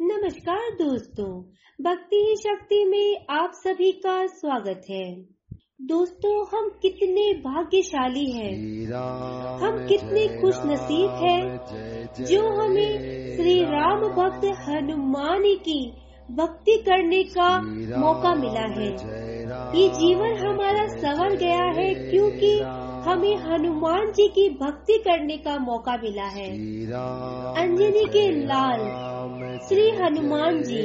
नमस्कार दोस्तों भक्ति ही शक्ति में आप सभी का स्वागत है। दोस्तों हम कितने भाग्यशाली हैं। हम कितने खुश नसीब हैं जो हमें श्री राम। भक्त हनुमान की भक्ति करने का मौका मिला है। ये जीवन हमारा सवर गया है क्योंकि हमें हनुमान जी की भक्ति करने का मौका मिला है। अंजनी के लाल श्री हनुमान जी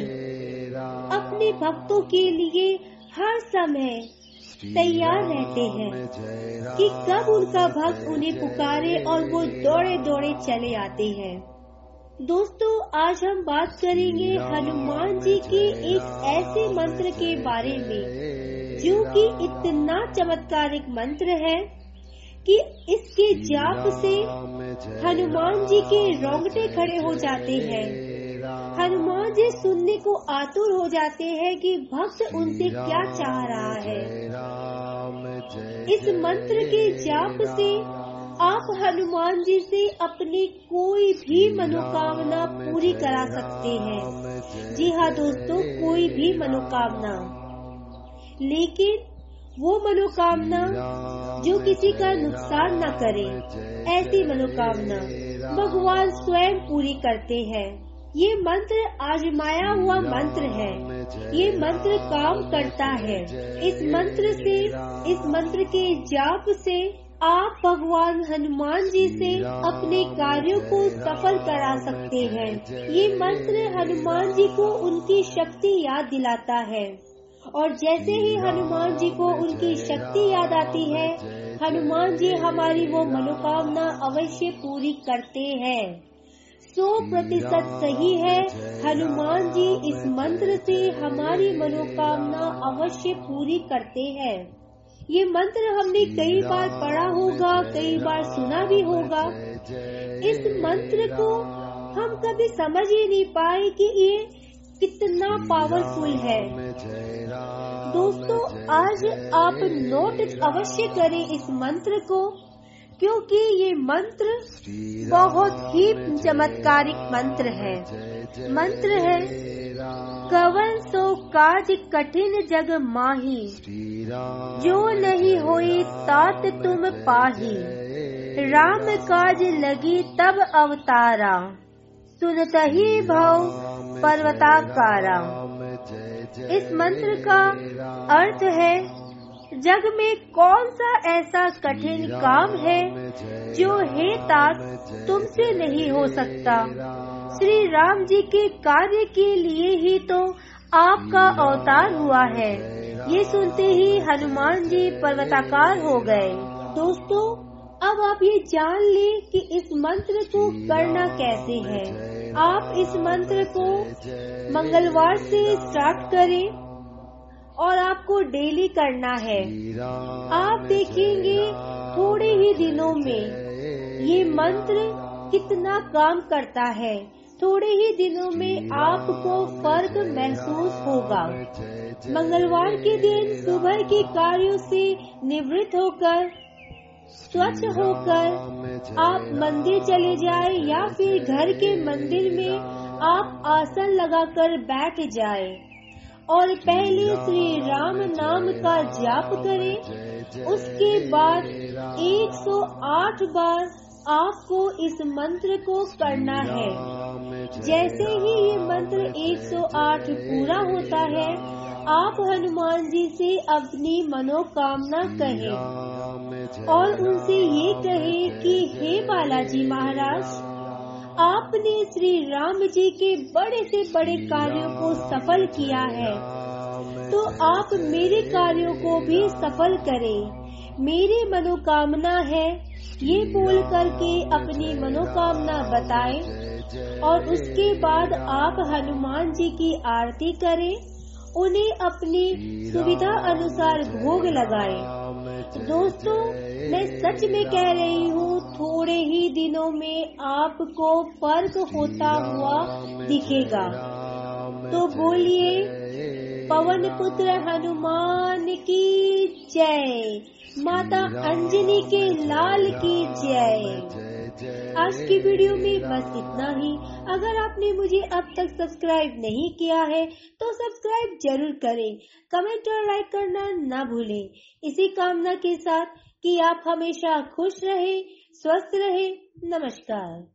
अपने भक्तों के लिए हर समय तैयार रहते हैं कि कब उनका भक्त उन्हें पुकारे और वो दौड़े दौड़े चले आते हैं। दोस्तों आज हम बात करेंगे हनुमान जी के एक ऐसे मंत्र के बारे में जो कि इतना चमत्कारिक मंत्र है कि इसके जाप से हनुमान जी के रोंगटे खड़े हो जाते हैं। हनुमान जी सुनने को आतुर हो जाते हैं कि भक्त उनसे क्या चाह रहा है। इस मंत्र के जाप से आप हनुमान जी से अपनी कोई भी मनोकामना पूरी करा सकते हैं। जी हाँ दोस्तों कोई भी मनोकामना। लेकिन वो मनोकामना जो किसी का नुकसान न करे ऐसी मनोकामना भगवान स्वयं पूरी करते हैं। ये मंत्र आजमाया हुआ मंत्र है। ये मंत्र काम करता है। इस मंत्र से, इस मंत्र के जाप से आप भगवान हनुमान जी से अपने कार्यों को सफल करा सकते हैं। ये मंत्र हनुमान जी को उनकी शक्ति याद दिलाता है। और जैसे ही हनुमान जी को उनकी शक्ति याद आती है, हनुमान जी हमारी वो मनोकामना अवश्य पूरी करते हैं। सौ प्रतिशत सही है। हनुमान जी इस मंत्र से हमारी मनोकामना अवश्य पूरी करते हैं। ये मंत्र हमने कई बार पढ़ा होगा, कई बार सुना भी होगा। इस मंत्र को हम कभी समझ ही नहीं पाए कि ये कितना पावरफुल है। दोस्तों, आज आप नोट अवश्य करें इस मंत्र को। क्योंकि ये मंत्र बहुत ही चमत्कारिक मंत्र है। मंत्र है कवन सो काज कठिन जग माही। जो नहीं होई तात तुम पाही। राम काज लगी तब अवतारा। सुनत ही भव पर्वताकारा। इस मंत्र का अर्थ है जग में कौन सा ऐसा कठिन काम है जो हे तात तुमसे नहीं हो सकता। श्री राम जी के कार्य के लिए ही तो आपका अवतार हुआ है। ये सुनते ही हनुमान जी पर्वताकार हो गए। दोस्तों अब आप ये जान ले कि इस मंत्र को करना कैसे है। आप इस मंत्र को मंगलवार से स्टार्ट करें। और आपको डेली करना है। आप देखेंगे थोड़े ही दिनों में ये मंत्र कितना काम करता है। थोड़े ही दिनों में आपको फ़र्क महसूस होगा। मंगलवार के दिन सुबह के कार्यों से निवृत्त होकर, स्वच्छ होकर आप मंदिर चले जाए या फिर घर के मंदिर में आप आसन लगाकर बैठ जाए। और पहले श्री राम नाम का जाप करें उसके बाद 108 बार आपको इस मंत्र को करना है। जैसे ही ये मंत्र 108 पूरा होता है आप हनुमान जी से अपनी मनोकामना कहें। और उनसे ये कहें कि हे बालाजी महाराज आपने श्री राम जी के बड़े से बड़े कार्यों को सफल किया है। तो आप मेरे कार्यों को भी सफल करें। मेरी मनोकामना है ये बोल करके अपनी मनोकामना बताएँ और उसके बाद आप हनुमान जी की आरती करें उन्हें अपनी सुविधा अनुसार भोग लगाए। दोस्तों मैं सच में कह रही हूँ थोड़े ही दिनों में आपको फ़र्क होता हुआ दिखेगा। तो बोलिए पवन पुत्र हनुमान की जय माता अंजनी के लाल की जय। आज की वीडियो में बस इतना ही। अगर आपने मुझे अब तक सब्सक्राइब नहीं किया है तो सब्सक्राइब ज़रूर करें। कमेंट और लाइक करना ना भूलें। इसी कामना के साथ कि आप हमेशा खुश रहे स्वस्थ रहे। नमस्कार।